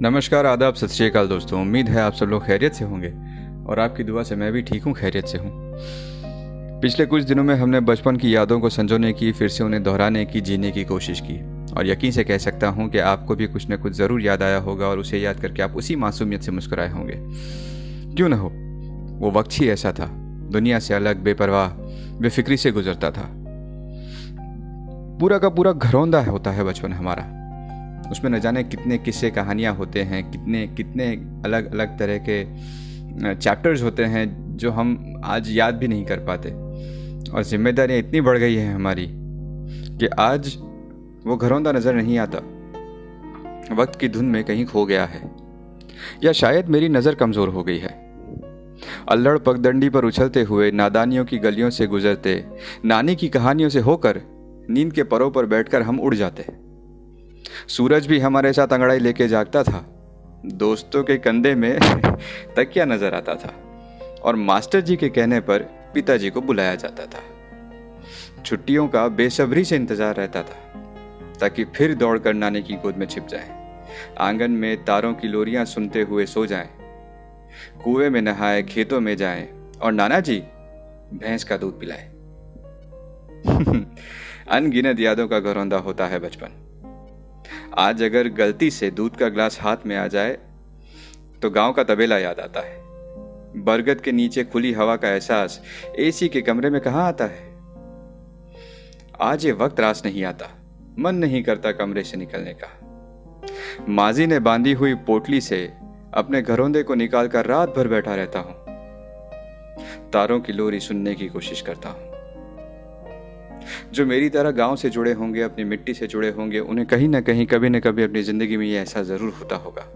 नमस्कार, आदाब, सत श्रीकाल दोस्तों। उम्मीद है आप सब लोग खैरियत से होंगे और आपकी दुआ से मैं भी ठीक हूँ, खैरियत से हूँ। पिछले कुछ दिनों में हमने बचपन की यादों को संजोने की, फिर से उन्हें दोहराने की, जीने की कोशिश की। और यकीन से कह सकता हूँ कि आपको भी कुछ न कुछ ज़रूर याद आया होगा और उसे याद करके आप उसी मासूमियत से मुस्कुराए होंगे। क्यों ना हो? वो वक्त ही ऐसा था। दुनिया से अलग, बेपरवाह, बेफिक्री से गुजरता था। पूरा का पूरा घरौंदा होता है बचपन हमारा। उसमें न जाने कितने किस्से कहानियाँ होते हैं, कितने कितने अलग अलग तरह के चैप्टर्स होते हैं जो हम आज याद भी नहीं कर पाते। और जिम्मेदारियाँ इतनी बढ़ गई हैं हमारी कि आज वो घरौंदा नज़र नहीं आता। वक्त की धुन में कहीं खो गया है। या शायद मेरी नज़र कमज़ोर हो गई है। अल्लड़ पगडंडी पर उछलते हुए, नादानियों की गलियों से गुजरते, नानी की कहानियों से होकर, नींद के परों पर बैठकर हम उड़ जाते सूरज भी हमारे साथ अंगड़ाई लेके जागता था। दोस्तों के कंधे में तकिया नज़र आता था और मास्टर जी के कहने पर पिताजी को बुलाया जाता था। छुट्टियों का बेसब्री से इंतज़ार रहता था ताकि फिर दौड़कर नानी की गोद में छिप जाए आँगन में तारों की लोरियाँ सुनते हुए सो जाएँ, कुएँ में नहाए खेतों में जाएँ और नाना जी भैंस का दूध पिलाए। अनगिनत यादों का घरौंदा होता है बचपन। आज अगर गलती से दूध का ग्लास हाथ में आ जाए तो गाँव का तबेला याद आता है। बरगद के नीचे खुली हवा का एहसास एसी के कमरे में कहा आता है? आज ये वक्त रास नहीं आता। मन नहीं करता कमरे से निकलने का। माजी ने बांधी हुई पोटली से अपने घरोंदे को निकालकर रात भर बैठा रहता हूँ। तारों की लोरी सुनने की कोशिश करता हूँ। जो मेरी तरह गाँव से जुड़े होंगे, अपनी मिट्टी से जुड़े होंगे, उन्हें कहीं ना कहीं, कभी न कभी अपनी ज़िंदगी में ये ऐसा ज़रूर होता होगा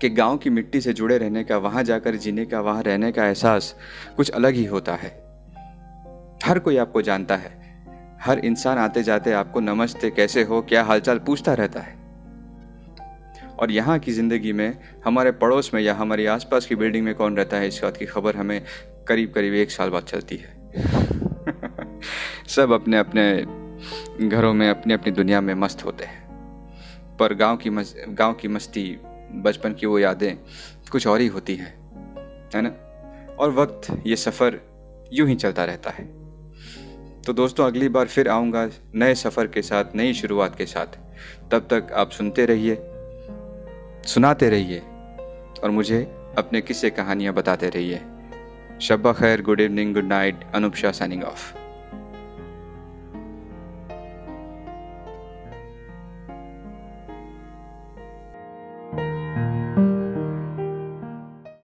कि गाँव की मिट्टी से जुड़े रहने का, वहाँ जाकर जीने का, वहाँ रहने का एहसास कुछ अलग ही होता है। हर कोई आपको जानता है। हर इंसान आते जाते आपको नमस्ते, कैसे हो, क्या हालचाल, पूछता रहता है। और यहाँ की ज़िंदगी में, हमारे पड़ोस में या हमारे आसपास की बिल्डिंग में कौन रहता है, इस बात की खबर हमें करीब करीब एक साल बाद चलती है। सब अपने अपने घरों में, अपनी अपनी दुनिया में मस्त होते हैं। पर गाँव की मस, गाँव की मस्ती, बचपन की वो यादें कुछ और ही होती हैं, है ना? और वक्त, ये सफ़र यूँ ही चलता रहता है। तो दोस्तों, अगली बार फिर आऊँगा नए सफ़र के साथ, नई शुरुआत के साथ। तब तक आप सुनते रहिए, सुनाते रहिए, और मुझे अपने किस्से कहानियाँ बताते रहिए। शब्बा खैर, good evening, good night Anoop Shah signing off.